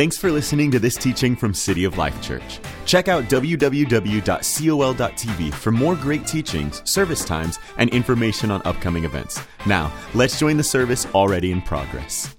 Thanks for listening to this teaching from City of Life Church. Check out www.col.tv for more great teachings, service times, and information on upcoming events. Now, let's join the service already in progress.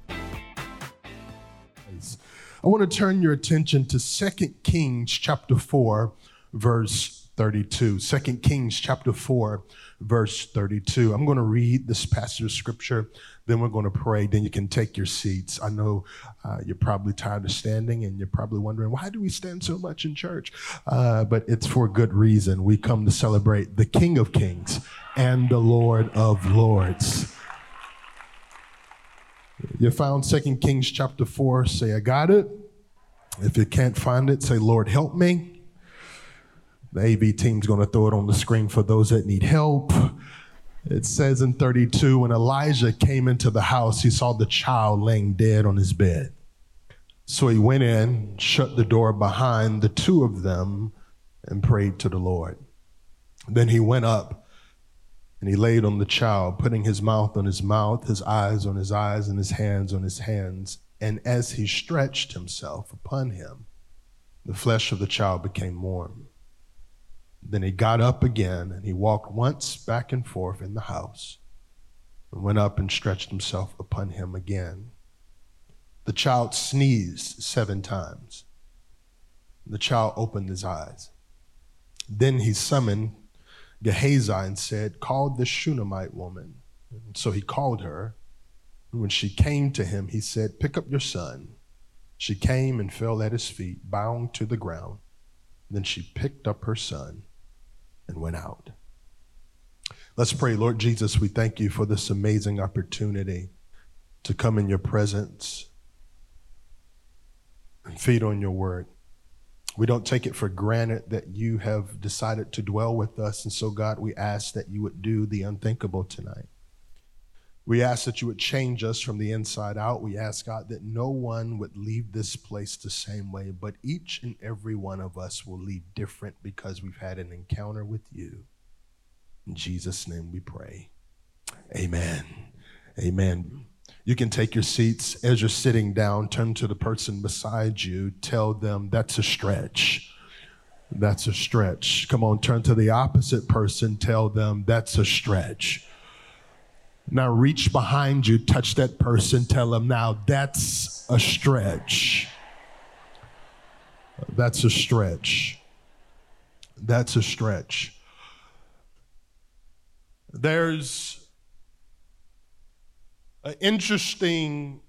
I want to turn your attention to 2 Kings chapter 4 verse 32. 2 Kings chapter 4 verse 32. I'm going to read this passage of scripture, then we're going to pray, then you can take your seats. I know uh, you're probably tired of standing and you're probably wondering, why do we stand so much in church? Uh, but it's for good reason. We come to celebrate the King of Kings and the Lord of Lords. You found Second Kings chapter 4, say, I got it. If you can't find it, say, Lord, help me. The AV team's going to throw it on the screen for those that need help. It says in 32 when Elisha came into the house, he saw the child laying dead on his bed. So he went in, shut the door behind the two of them, and prayed to the Lord. Then he went up and he laid on the child, putting his mouth on his mouth, his eyes on his eyes, and his hands on his hands. And as he stretched himself upon him, the flesh of the child became warm. Then he got up again and he walked once back and forth in the house and went up and stretched himself upon him again. The child sneezed seven times. The child opened his eyes. Then he summoned Gehazi and said, Call the Shunammite woman. And so he called her. And when she came to him, he said, Pick up your son. She came and fell at his feet, bowing to the ground. Then she picked up her son and went out. Let's pray. Lord Jesus, we thank you for this amazing opportunity to come in your presence and feed on your word. We don't take it for granted that you have decided to dwell with us. And so, God, we ask that you would do the unthinkable tonight. We ask that you would change us from the inside out. We ask, God, that no one would leave this place the same way, but each and every one of us will leave different because we've had an encounter with you. In Jesus' name we pray. Amen. Amen. You can take your seats. As you're sitting down, turn to the person beside you, tell them that's a stretch. That's a stretch. Come on, turn to the opposite person, tell them that's a stretch. Now reach behind you, touch that person, tell them, now that's a stretch. That's a stretch. That's a stretch. There's an interesting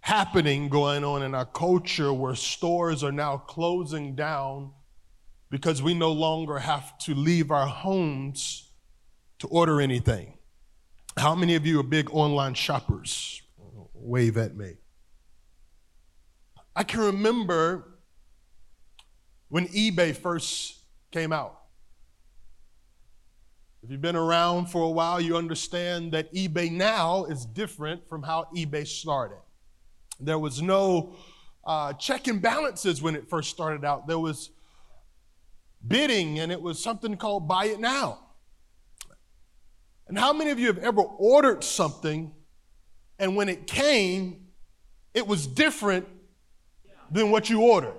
happening going on in our culture where stores are now closing down because we no longer have to leave our homes to order anything. How many of you are big online shoppers? Wave at me. I can remember when eBay first came out. If you've been around for a while, you understand that eBay now is different from how eBay started. There was no uh, check and balances when it first started out. There was bidding, and it was something called buy it now. And how many of you have ever ordered something and when it came, it was different than what you ordered?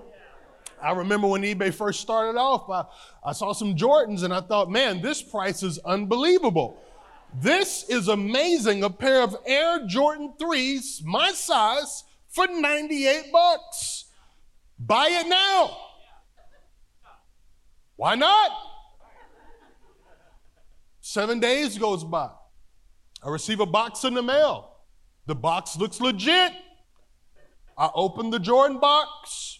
I remember when eBay first started off, I, I saw some Jordans and I thought, man, this price is unbelievable. This is amazing. A pair of Air Jordan 3s, my size, for 98 bucks. Buy it now. Why not? Seven days goes by. I receive a box in the mail. The box looks legit. I open the Jordan box.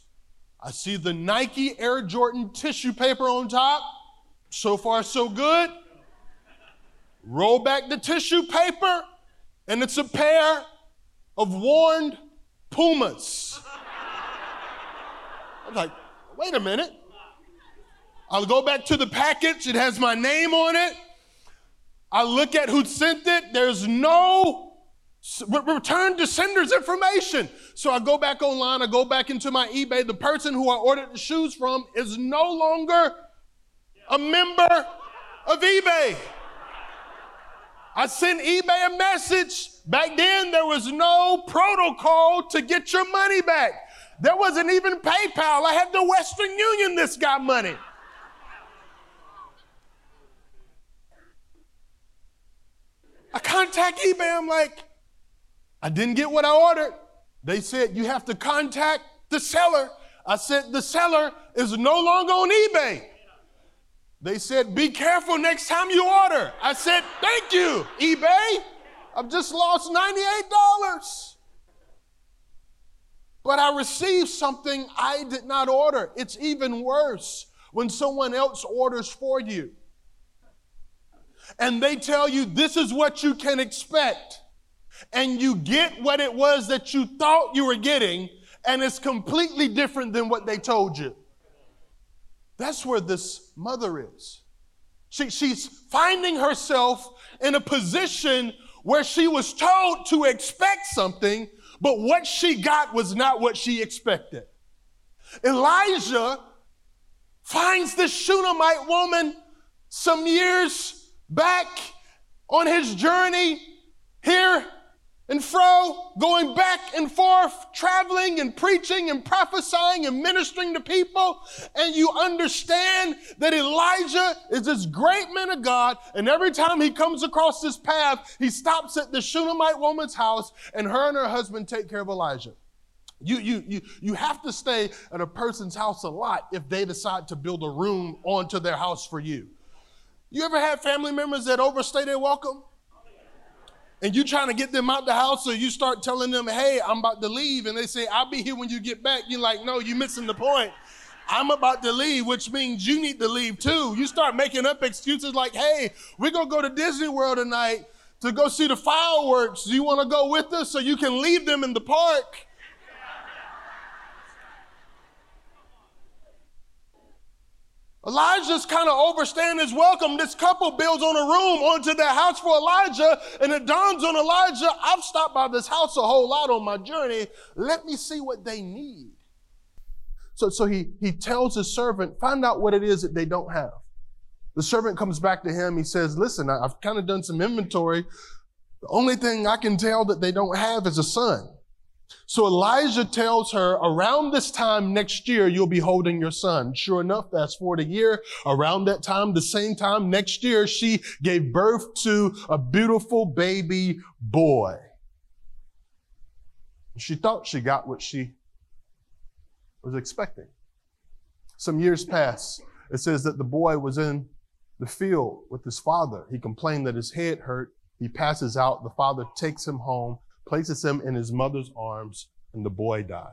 I see the Nike Air Jordan tissue paper on top. So far, so good. Roll back the tissue paper, and it's a pair of worn Pumas. I'm like, wait a minute. I'll go back to the package. It has my name on it. I look at who sent it. There's no return to sender's information. So I go back online, I go back into my eBay. The person who I ordered the shoes from is no longer a member of eBay. I sent eBay a message. Back then, there was no protocol to get your money back. There wasn't even PayPal. I had the Western Union this guy money. I contact eBay. I'm like, I didn't get what I ordered. They said you have to contact the seller. I said the seller is no longer on eBay. They said, be careful next time you order. I said, thank you, eBay. I've just lost $98. But I received something I did not order. It's even worse when someone else orders for you. And they tell you this is what you can expect. And you get what it was that you thought you were getting, and it's completely different than what they told you. That's where this mother is. She, she's finding herself in a position where she was told to expect something, but what she got was not what she expected. Elisha finds this Shunammite woman some years back on his journey here and fro, going back and forth, traveling and preaching and prophesying and ministering to people. And you understand that Elisha is this great man of God. And every time he comes across this path, he stops at the Shunammite woman's house, and her and her husband take care of Elisha. You, you, you, you have to stay at a person's house a lot if they decide to build a room onto their house for you. You ever had family members that overstay their welcome? and you trying to get them out the house, so you start telling them, hey, I'm about to leave, and they say, I'll be here when you get back. You're like, no, you're missing the point. I'm about to leave, which means you need to leave too. You start making up excuses like, hey, we're gonna go to Disney World tonight to go see the fireworks. Do you wanna go with us so you can leave them in the park? Elisha's kind of overstaying his welcome. This couple builds on a room onto their house for Elisha, and it dawns on Elisha, I've stopped by this house a whole lot on my journey. Let me see what they need. So, so he, he tells his servant, find out what it is that they don't have. The servant comes back to him. He says, listen, I've kind of done some inventory. The only thing I can tell that they don't have is a son. So Elisha tells her, around this time next year, you'll be holding your son. Sure enough, fast forward a year. Around that time, the same time next year, she gave birth to a beautiful baby boy. She thought she got what she was expecting. Some years pass. It says that the boy was in the field with his father. He complained that his head hurt. He passes out. The father takes him home places him in his mother's arms, and the boy dies.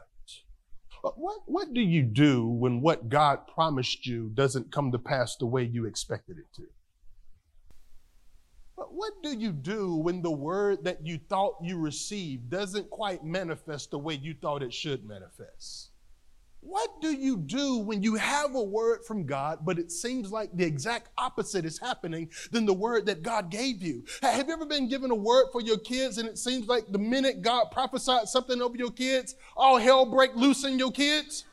But what, what do you do when what God promised you doesn't come to pass the way you expected it to? But what do you do when the word that you thought you received doesn't quite manifest the way you thought it should manifest? What do you do when you have a word from God, but it seems like the exact opposite is happening than the word that God gave you? Have you ever been given a word for your kids and it seems like the minute God prophesied something over your kids, all hell break loose in your kids?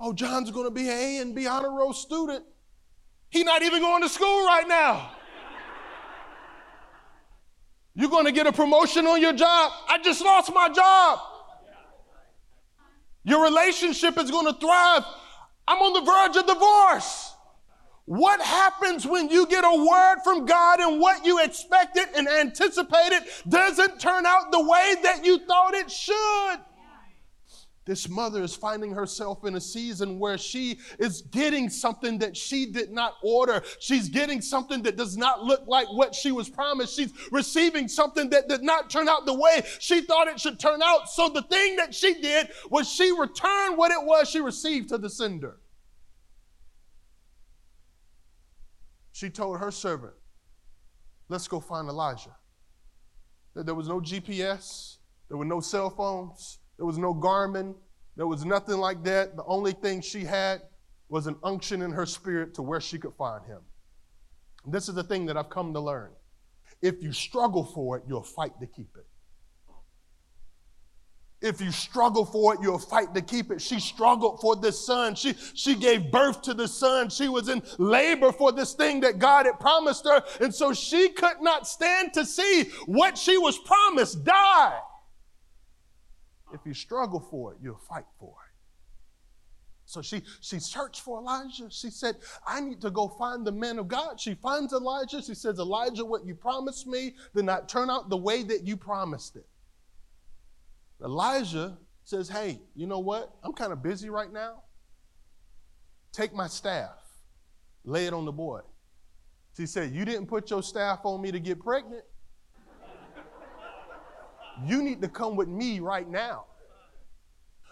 Oh, John's going to be an A and B honor roll student. He's not even going to school right now. You're going to get a promotion on your job. I just lost my job. Your relationship is going to thrive. I'm on the verge of divorce. What happens when you get a word from God and what you expected and anticipated doesn't turn out the way that you thought it should? This mother is finding herself in a season where she is getting something that she did not order. She's getting something that does not look like what she was promised. She's receiving something that did not turn out the way she thought it should turn out. So the thing that she did was she returned what it was she received to the sender. She told her servant, Let's go find Elisha. There was no GPS, there were no cell phones. There was no Garmin. There was nothing like that. The only thing she had was an unction in her spirit to where she could find him. And this is the thing that I've come to learn. If you struggle for it, you'll fight to keep it. If you struggle for it, you'll fight to keep it. She struggled for this son. She, she gave birth to the son. She was in labor for this thing that God had promised her. And so she could not stand to see what she was promised die. If you struggle for it, you'll fight for it. So she, she searched for Elisha. She said, I need to go find the man of God. She finds Elisha. She says, Elisha, what you promised me did not turn out the way that you promised it. Elisha says, Hey, you know what? I'm kind of busy right now. Take my staff, lay it on the boy. She said, You didn't put your staff on me to get pregnant. You need to come with me right now.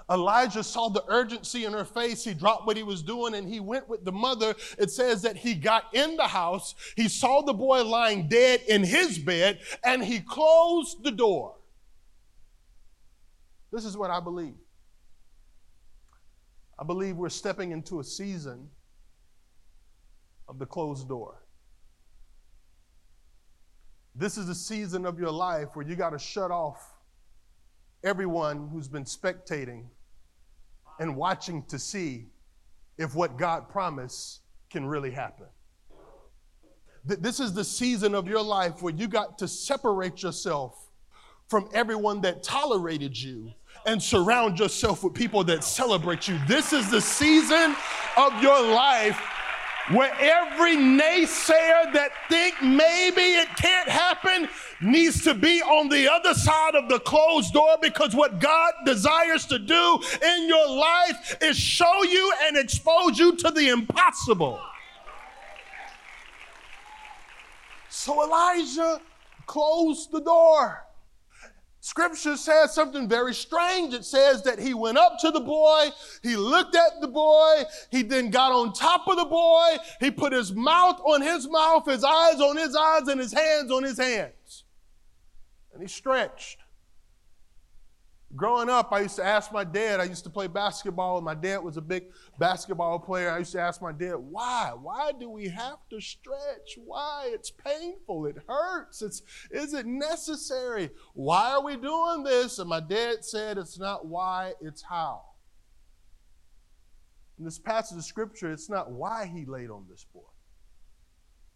Elisha saw the urgency in her face. He dropped what he was doing and he went with the mother. It says that he got in the house. He saw the boy lying dead in his bed and he closed the door. This is what I believe. I believe we're stepping into a season of the closed door. This is a season of your life where you got to shut off everyone who's been spectating and watching to see if what God promised can really happen. This is the season of your life where you got to separate yourself from everyone that tolerated you and surround yourself with people that celebrate you. This is the season of your life where every naysayer that think maybe it can't happen needs to be on the other side of the closed door because what God desires to do in your life is show you and expose you to the impossible. So Elisha closed the door. Scripture says something very strange. It says that he went up to the boy, he looked at the boy, he then got on top of the boy, he put his mouth on his mouth, his eyes on his eyes, and his hands on his hands. And he stretched. Growing up, I used to ask my dad, I used to play basketball, and my dad was a big basketball player. I used to ask my dad, why? Why do we have to stretch? Why? It's painful. It hurts. It's, is it necessary? Why are we doing this? And my dad said, it's not why, it's how. In this passage of scripture, it's not why he laid on this boy,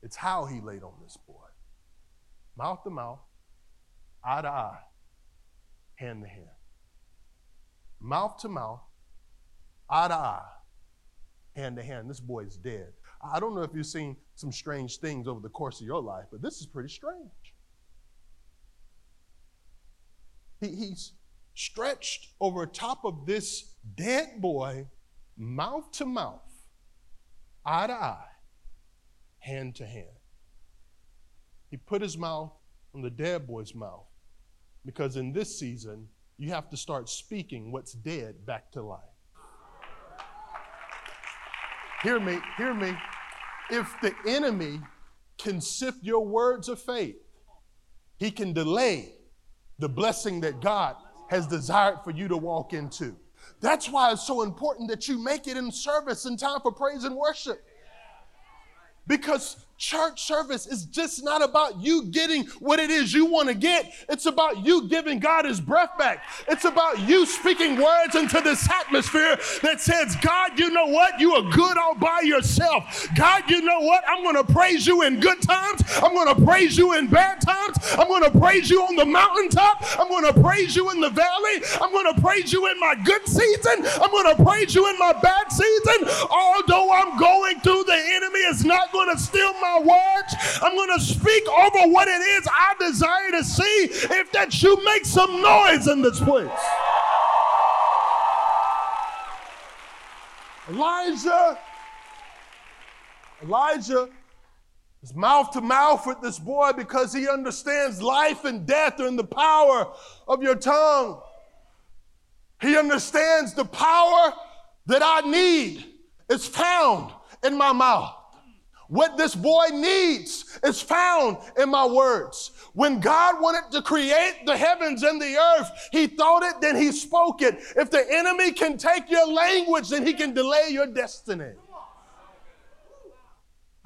it's how he laid on this boy. Mouth to mouth, eye to eye, hand to hand mouth to mouth, eye to eye, hand to hand. This boy is dead. I don't know if you've seen some strange things over the course of your life, but this is pretty strange. He, he's stretched over top of this dead boy, mouth to mouth, eye to eye, hand to hand. He put his mouth on the dead boy's mouth because in this season, you have to start speaking what's dead back to life. Hear me, hear me. If the enemy can sift your words of faith, he can delay the blessing that God has desired for you to walk into. That's why it's so important that you make it in service in time for praise and worship. Because church service is just not about you getting what it is you want to get. It's about you giving God his breath back. It's about you speaking words into this atmosphere that says, God, you know what? You are good all by yourself. God, you know what? I'm going to praise you in good times. I'm going to praise you in bad times. I'm going to praise you on the mountaintop. I'm going to praise you in the valley. I'm going to praise you in my good season. I'm going to praise you in my bad season. Although I'm going through, the enemy is not going to steal my my words. I'm going to speak over what it is I desire to see if that you make some noise in this place. Elisha, Elisha is mouth to mouth with this boy because he understands life and death are in the power of your tongue. He understands the power that I need is found in my mouth. What this boy needs is found in my words. When God wanted to create the heavens and the earth, he thought it, then he spoke it. If the enemy can take your language, then he can delay your destiny.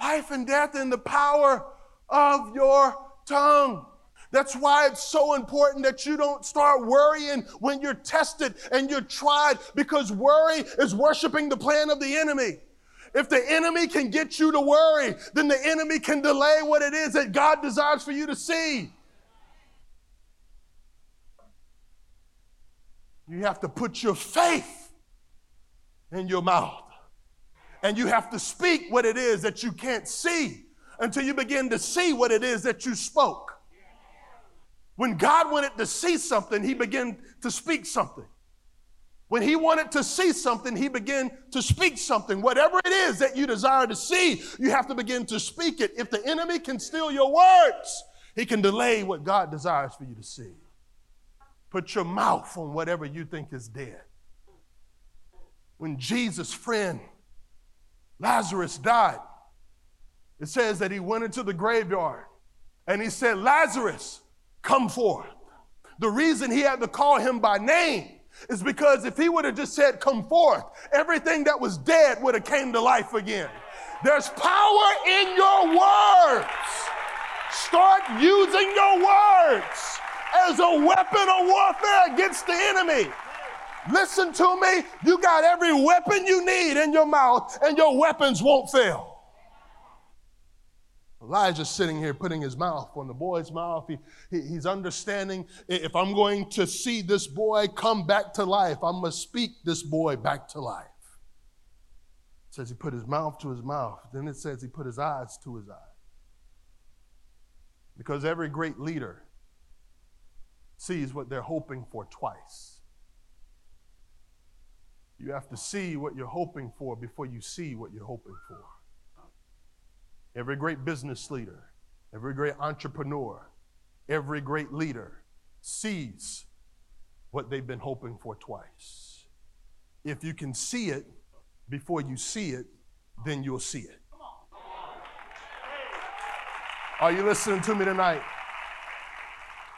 Life and death in the power of your tongue. That's why it's so important that you don't start worrying when you're tested and you're tried because worry is worshiping the plan of the enemy. If the enemy can get you to worry, then the enemy can delay what it is that God desires for you to see. You have to put your faith in your mouth. And you have to speak what it is that you can't see until you begin to see what it is that you spoke. When God wanted to see something, He began to speak something. When He wanted to see something, He began to speak something. Whatever it is that you desire to see, you have to begin to speak it. If the enemy can steal your words, he can delay what God desires for you to see. Put your mouth on whatever you think is dead. When Jesus' friend Lazarus died, it says that he went into the graveyard and he said, Lazarus, come forth. The reason he had to call him by name is because if he would have just said, come forth, everything that was dead would have came to life again. There's power in your words. Start using your words as a weapon of warfare against the enemy. Listen to me. You got every weapon you need in your mouth, and your weapons won't fail. Elisha's sitting here putting his mouth on the boy's mouth. He, he, he's understanding if I'm going to see this boy come back to life, I must speak this boy back to life. It says he put his mouth to his mouth. Then it says he put his eyes to his eyes. Because every great leader sees what they're hoping for twice. You have to see what you're hoping for before you see what you're hoping for. Every great business leader, every great entrepreneur, every great leader sees what they've been hoping for twice. If you can see it before you see it, then you'll see it. Are you listening to me tonight?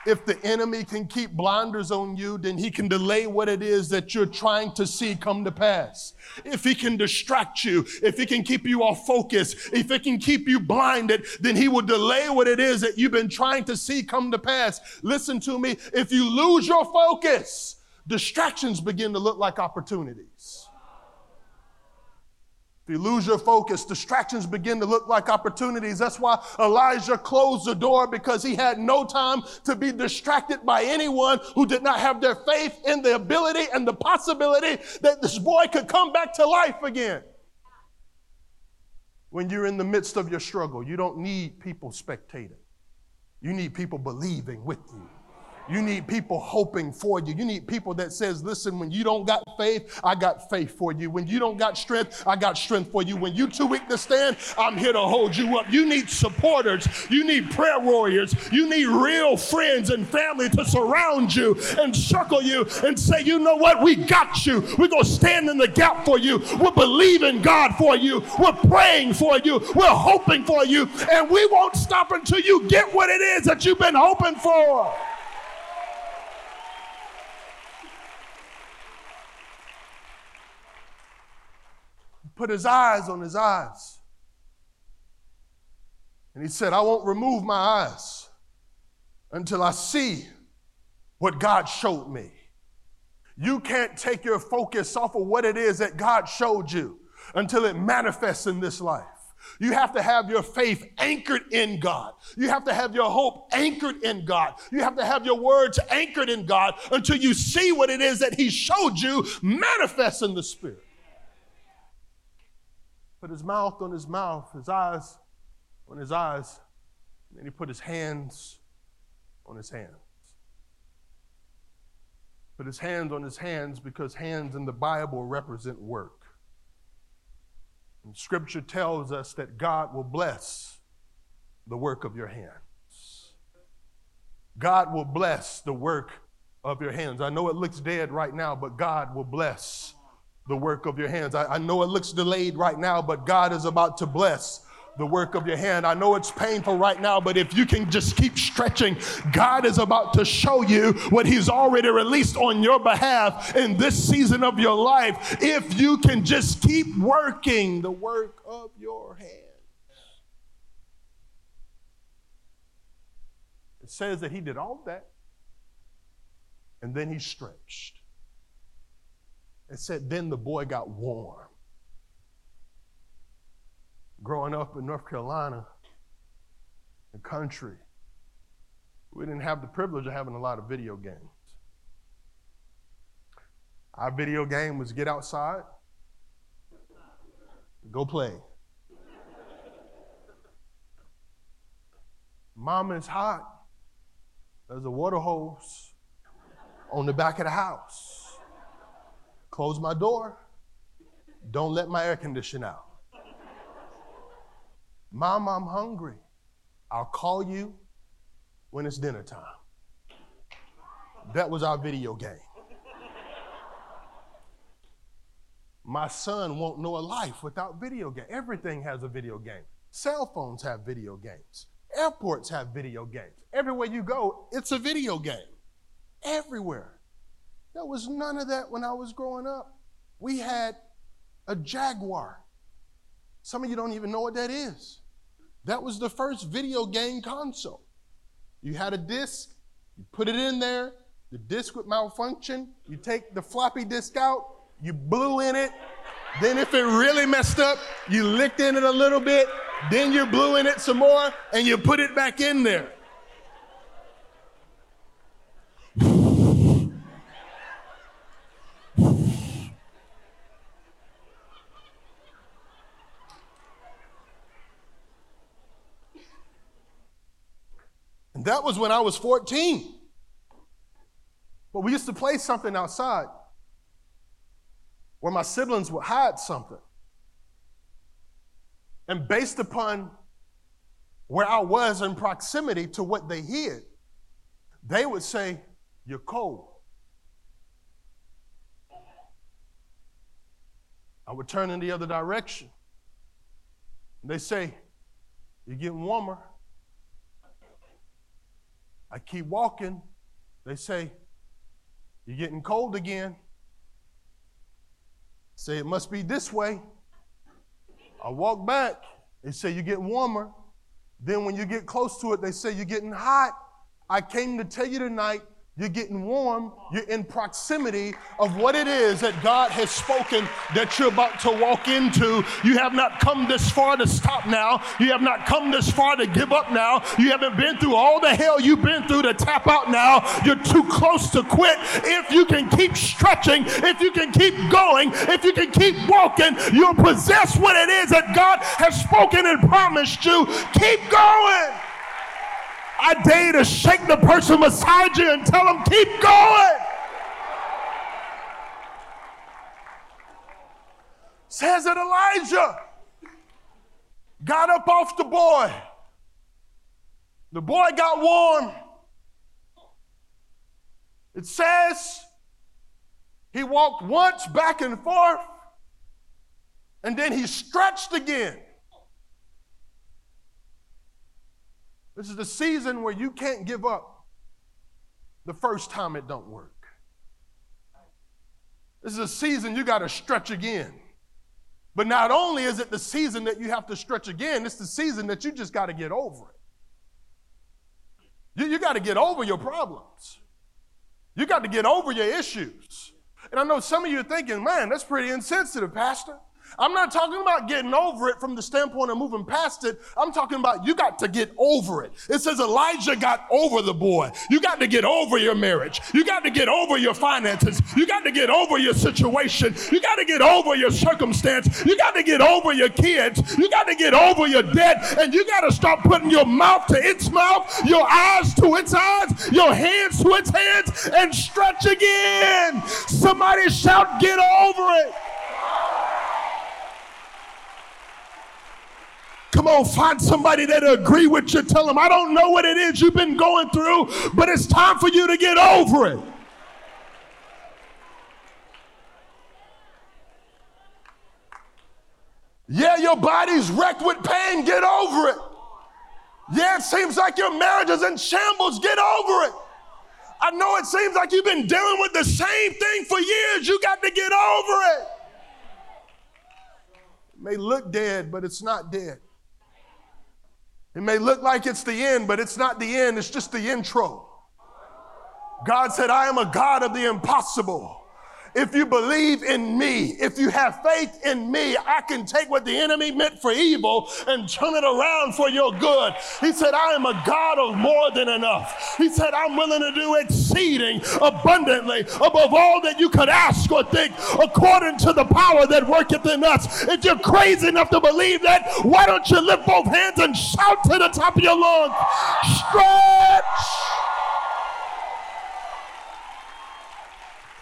If the enemy can keep blinders on you, then he can delay what it is that you're trying to see come to pass. If he can distract you, if he can keep you off focus, if he can keep you blinded, then he will delay what it is that you've been trying to see come to pass. Listen to me. If you lose your focus, distractions begin to look like opportunities. If you lose your focus, distractions begin to look like opportunities. That's why Elisha closed the door because he had no time to be distracted by anyone who did not have their faith in the ability and the possibility that this boy could come back to life again. When you're in the midst of your struggle, you don't need people spectating, you need people believing with you. You need people hoping for you. You need people that says, listen, when you don't got faith, I got faith for you. When you don't got strength, I got strength for you. When you too weak to stand, I'm here to hold you up. You need supporters. You need prayer warriors. You need real friends and family to surround you and circle you and say, you know what? We got you. We're going to stand in the gap for you. We're believing God for you. We're praying for you. We're hoping for you. And we won't stop until you get what it is that you've been hoping for. Put his eyes on his eyes. And he said, I won't remove my eyes until I see what God showed me. You can't take your focus off of what it is that God showed you until it manifests in this life. You have to have your faith anchored in God. You have to have your hope anchored in God. You have to have your words anchored in God until you see what it is that He showed you manifest in the Spirit put his mouth on his mouth, his eyes on his eyes, and then he put his hands on his hands. Put his hands on his hands because hands in the Bible represent work. And scripture tells us that God will bless the work of your hands. God will bless the work of your hands. I know it looks dead right now, but God will bless the work of your hands. I, I, know it looks delayed right now, but God is about to bless the work of your hand. I know it's painful right now, but if you can just keep stretching, God is about to show you what He's already released on your behalf in this season of your life. If you can just keep working the work of your hands. It says that he did all that. And then he stretched. It said, then the boy got warm. Growing up in North Carolina, the country, we didn't have the privilege of having a lot of video games. Our video game was get outside, go play. Mama is hot. There's a water hose on the back of the house. Close my door. Don't let my air conditioner out. Mom, I'm hungry. I'll call you when it's dinner time. That was our video game. My son won't know a life without video game. Everything has a video game. Cell phones have video games. Airports have video games. Everywhere you go, it's a video game. Everywhere. There was none of that when I was growing up. We had a Jaguar. Some of you don't even know what that is. That was the first video game console. You had a disc, you put it in there, the disc would malfunction, you take the floppy disk out, you blew in it, then if it really messed up, you licked in it a little bit, then you blew in it some more, and you put it back in there. And that was when I was 14. But we used to play something outside where my siblings would hide something. And based upon where I was in proximity to what they hid, they would say, You're cold. I would turn in the other direction. They say, You're getting warmer. I keep walking. They say, You're getting cold again. Say, It must be this way. I walk back. They say, You're getting warmer. Then when you get close to it, they say, You're getting hot. I came to tell you tonight you're getting warm. You're in proximity of what it is that God has spoken that you're about to walk into. You have not come this far to stop now. You have not come this far to give up now. You haven't been through all the hell you've been through to tap out now. You're too close to quit. If you can keep stretching, if you can keep going, if you can keep walking, you'll possess what it is that God has spoken and promised you. Keep going. I dare to shake the person beside you and tell them, keep going. Says that Elisha got up off the boy. The boy got warm. It says he walked once back and forth, and then he stretched again. This is the season where you can't give up the first time it don't work. This is a season you got to stretch again. But not only is it the season that you have to stretch again, it's the season that you just got to get over it. You, you got to get over your problems. You got to get over your issues. And I know some of you are thinking, man, that's pretty insensitive, Pastor. I'm not talking about getting over it from the standpoint of moving past it. I'm talking about you got to get over it. It says Elisha got over the boy. You got to get over your marriage. You got to get over your finances. You got to get over your situation. You got to get over your circumstance. You got to get over your kids. You got to get over your debt. And you got to stop putting your mouth to its mouth, your eyes to its eyes, your hands to its hands, and stretch again. Somebody shout, get over it. Come on, find somebody that agree with you. Tell them, I don't know what it is you've been going through, but it's time for you to get over it. Yeah, your body's wrecked with pain. Get over it. Yeah, it seems like your marriage is in shambles. Get over it. I know it seems like you've been dealing with the same thing for years. You got to get over it. It may look dead, but it's not dead. It may look like it's the end, but it's not the end, it's just the intro. God said, I am a God of the impossible. If you believe in me, if you have faith in me, I can take what the enemy meant for evil and turn it around for your good. He said, I am a God of more than enough. He said, I'm willing to do exceeding abundantly above all that you could ask or think according to the power that worketh in us. If you're crazy enough to believe that, why don't you lift both hands and shout to the top of your lungs? Stretch!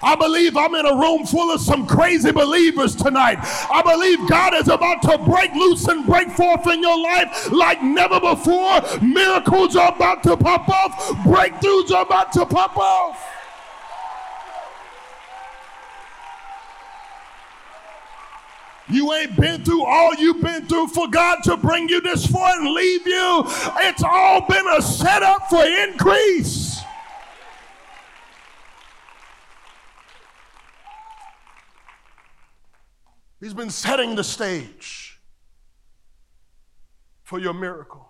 I believe I'm in a room full of some crazy believers tonight. I believe God is about to break loose and break forth in your life like never before. Miracles are about to pop off, breakthroughs are about to pop off. You ain't been through all you've been through for God to bring you this far and leave you. It's all been a setup for increase. He's been setting the stage for your miracle.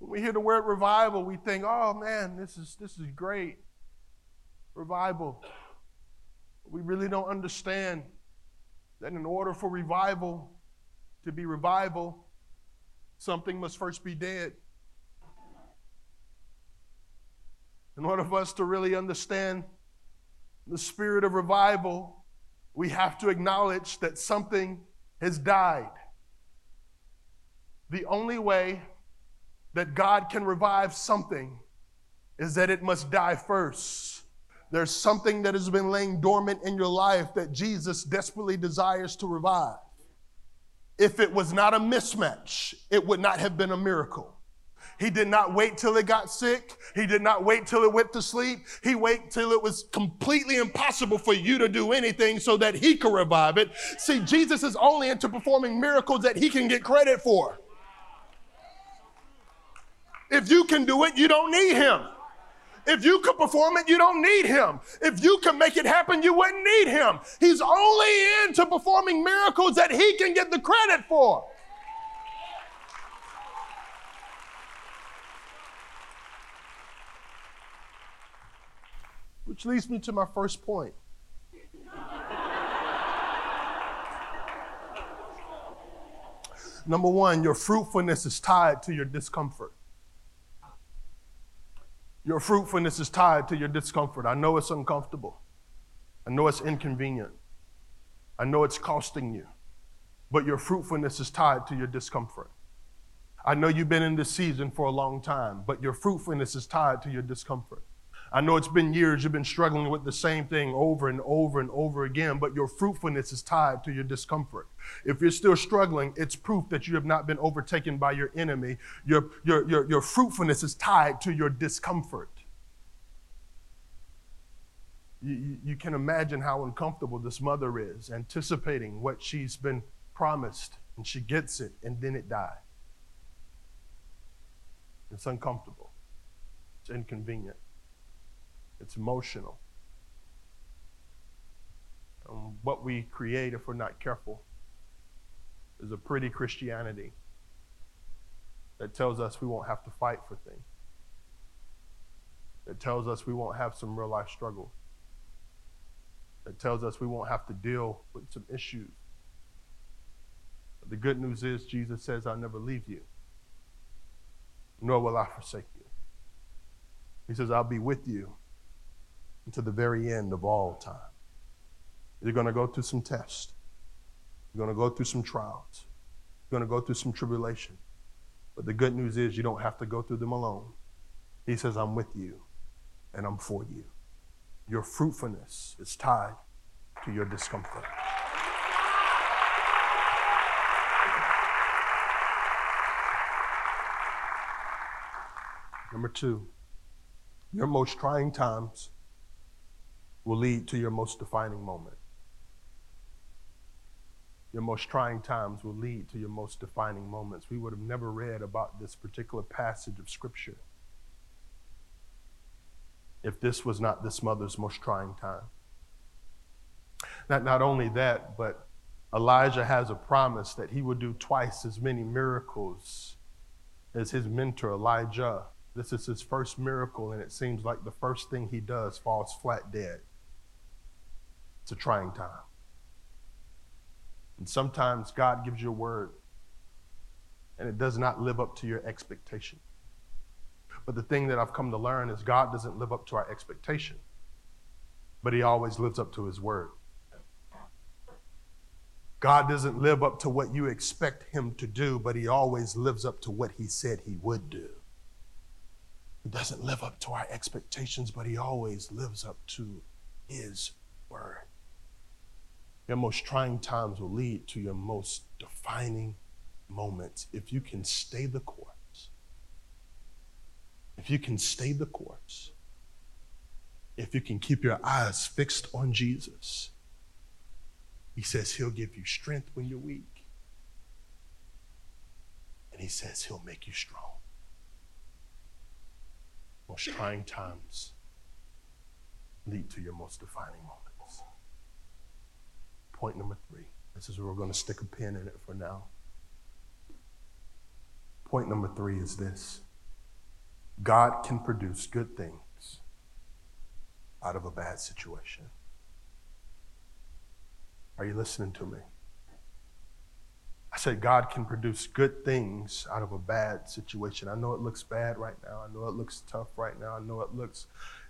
When we hear the word revival, we think, oh man, this is, this is great. Revival. We really don't understand that in order for revival to be revival, something must first be dead. In order for us to really understand the spirit of revival, we have to acknowledge that something has died. The only way that God can revive something is that it must die first. There's something that has been laying dormant in your life that Jesus desperately desires to revive. If it was not a mismatch, it would not have been a miracle. He did not wait till it got sick. He did not wait till it went to sleep. He waited till it was completely impossible for you to do anything so that he could revive it. See, Jesus is only into performing miracles that he can get credit for. If you can do it, you don't need him. If you could perform it, you don't need him. If you can make it happen, you wouldn't need him. He's only into performing miracles that he can get the credit for. Which leads me to my first point. Number one, your fruitfulness is tied to your discomfort. Your fruitfulness is tied to your discomfort. I know it's uncomfortable. I know it's inconvenient. I know it's costing you. But your fruitfulness is tied to your discomfort. I know you've been in this season for a long time, but your fruitfulness is tied to your discomfort. I know it's been years you've been struggling with the same thing over and over and over again, but your fruitfulness is tied to your discomfort. If you're still struggling, it's proof that you have not been overtaken by your enemy. Your, your, your, your fruitfulness is tied to your discomfort. You, you can imagine how uncomfortable this mother is, anticipating what she's been promised, and she gets it, and then it dies. It's uncomfortable, it's inconvenient it's emotional. And what we create, if we're not careful, is a pretty Christianity that tells us we won't have to fight for things, that tells us we won't have some real life struggle, that tells us we won't have to deal with some issues. But the good news is, Jesus says, I'll never leave you, nor will I forsake you. He says, I'll be with you to the very end of all time. You're going to go through some tests. You're going to go through some trials. You're going to go through some tribulation. But the good news is you don't have to go through them alone. He says, I'm with you and I'm for you. Your fruitfulness is tied to your discomfort. Number two, your most trying times will lead to your most defining moment. Your most trying times will lead to your most defining moments. We would have never read about this particular passage of Scripture if this was not this mother's most trying time. Not, not only that, but Elisha has a promise that he would do twice as many miracles as his mentor, Elijah. This is his first miracle, and it seems like the first thing he does falls flat dead. It's a trying time. And sometimes God gives you a word, and it does not live up to your expectation. But the thing that I've come to learn is God doesn't live up to our expectation, but He always lives up to His word. God doesn't live up to what you expect Him to do, but He always lives up to what He said He would do. He doesn't live up to our expectations, but He always lives up to His word. Your most trying times will lead to your most defining moments if you can stay the course. If you can stay the course. If you can keep your eyes fixed on Jesus. He says he'll give you strength when you're weak. And he says he'll make you strong. Most trying times lead to your most defining moments. Point number three. This is where we're going to stick a pin in it for now. Point number three is this God can produce good things out of a bad situation. Are you listening to me? I said, God can produce good things out of a bad situation. I know it looks bad right now. I know it looks tough right now. I know it looks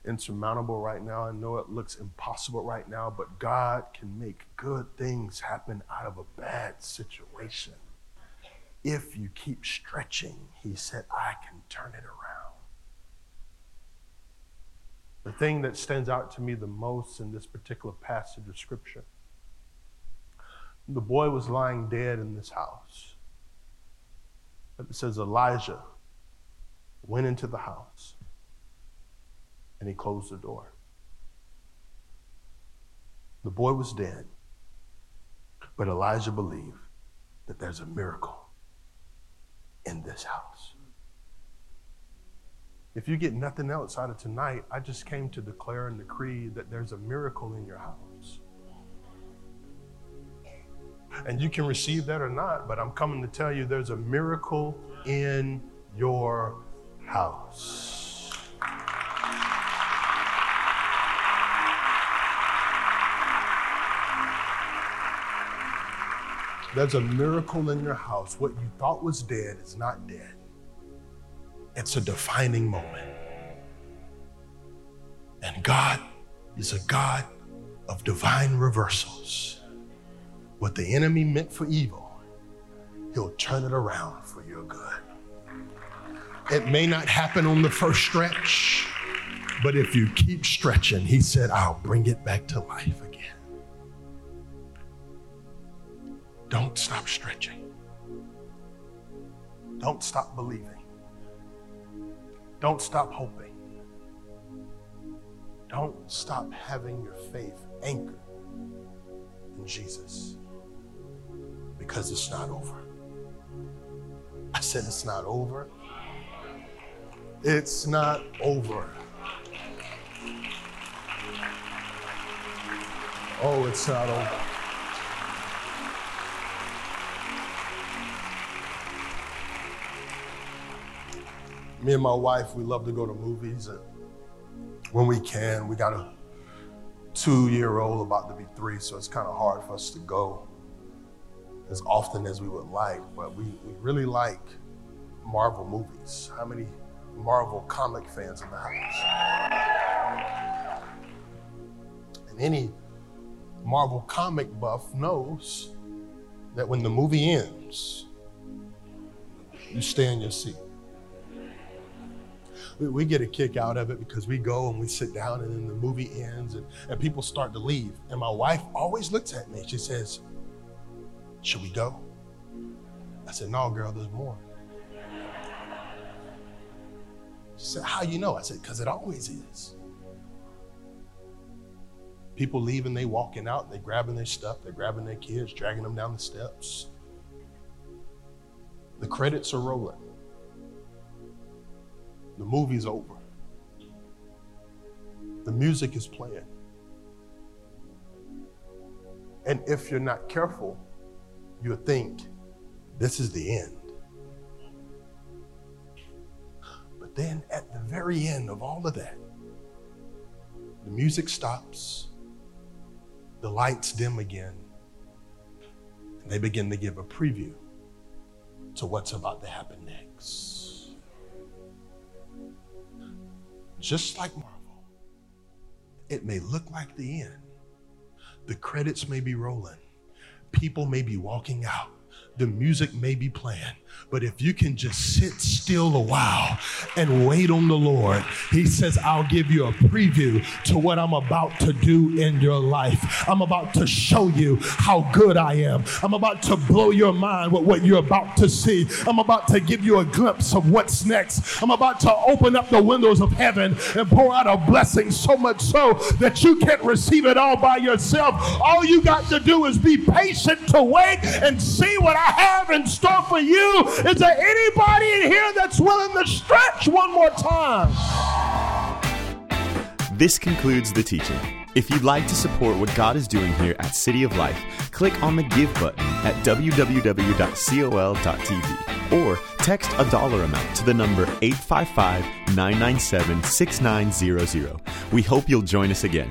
insurmountable right now. I know it looks impossible right now, but God can make good things happen out of a bad situation. If you keep stretching, He said, I can turn it around. The thing that stands out to me the most in this particular passage of Scripture the boy was lying dead in this house. It says Elisha went into the house and he closed the door. The boy was dead, but Elisha believed that there's a miracle in this house. If you get nothing else out of tonight, I just came to declare and decree that there's a miracle in your house. And you can receive that or not, but I'm coming to tell you there's a miracle in your house. There's a miracle in your house. What you thought was dead is not dead. It's a defining moment. And God is a God of divine reversals. What the enemy meant for evil, he'll turn it around for your good. It may not happen on the first stretch, but if you keep stretching, he said, I'll bring it back to life Don't stop stretching. Don't stop believing. Don't stop hoping. Don't stop having your faith anchored in Jesus because it's not over. I said it's not over. It's not over. Oh, it's not over. Me and my wife, we love to go to movies, and when we can, we got a two year old about to be three, so it's kind of hard for us to go as often as we would like, but we, we really like Marvel movies. How many Marvel comic fans in the house? And any Marvel comic buff knows that when the movie ends, you stay in your seat. We, we, get a kick out of it because we go and we sit down and then the movie ends and, and people start to leave. And my wife always looks at me. She says, should we go? I said, No, girl, there's more. She said, How you know? I said, Because it always is. People leaving, they walking out, they grabbing their stuff, they're grabbing their kids, dragging them down the steps. The credits are rolling. The movie's over. The music is playing. And if you're not careful, you'll think this is the end. But then at the very end of all of that, the music stops, the lights dim again, and they begin to give a preview to what's about to happen next. Just like Marvel, it may look like the end. The credits may be rolling, people may be walking out, the music may be playing, but if you can just sit still a while and wait on the Lord, He says, I'll give you a preview to what I'm about to do in your life. I'm about to show you how good I am. I'm about to blow your mind with what you're about to see. I'm about to give you a glimpse of what's next. I'm about to open up the windows of heaven and pour out a blessing so much so that you can't receive it all by yourself. All you got to do is be patient to wait and see what I have in store for you is there anybody in here that's willing to stretch one more time? This concludes the teaching. If you'd like to support what God is doing here at City of Life, click on the Give button at www.col.tv or text a dollar amount to the number 855 997 6900. We hope you'll join us again.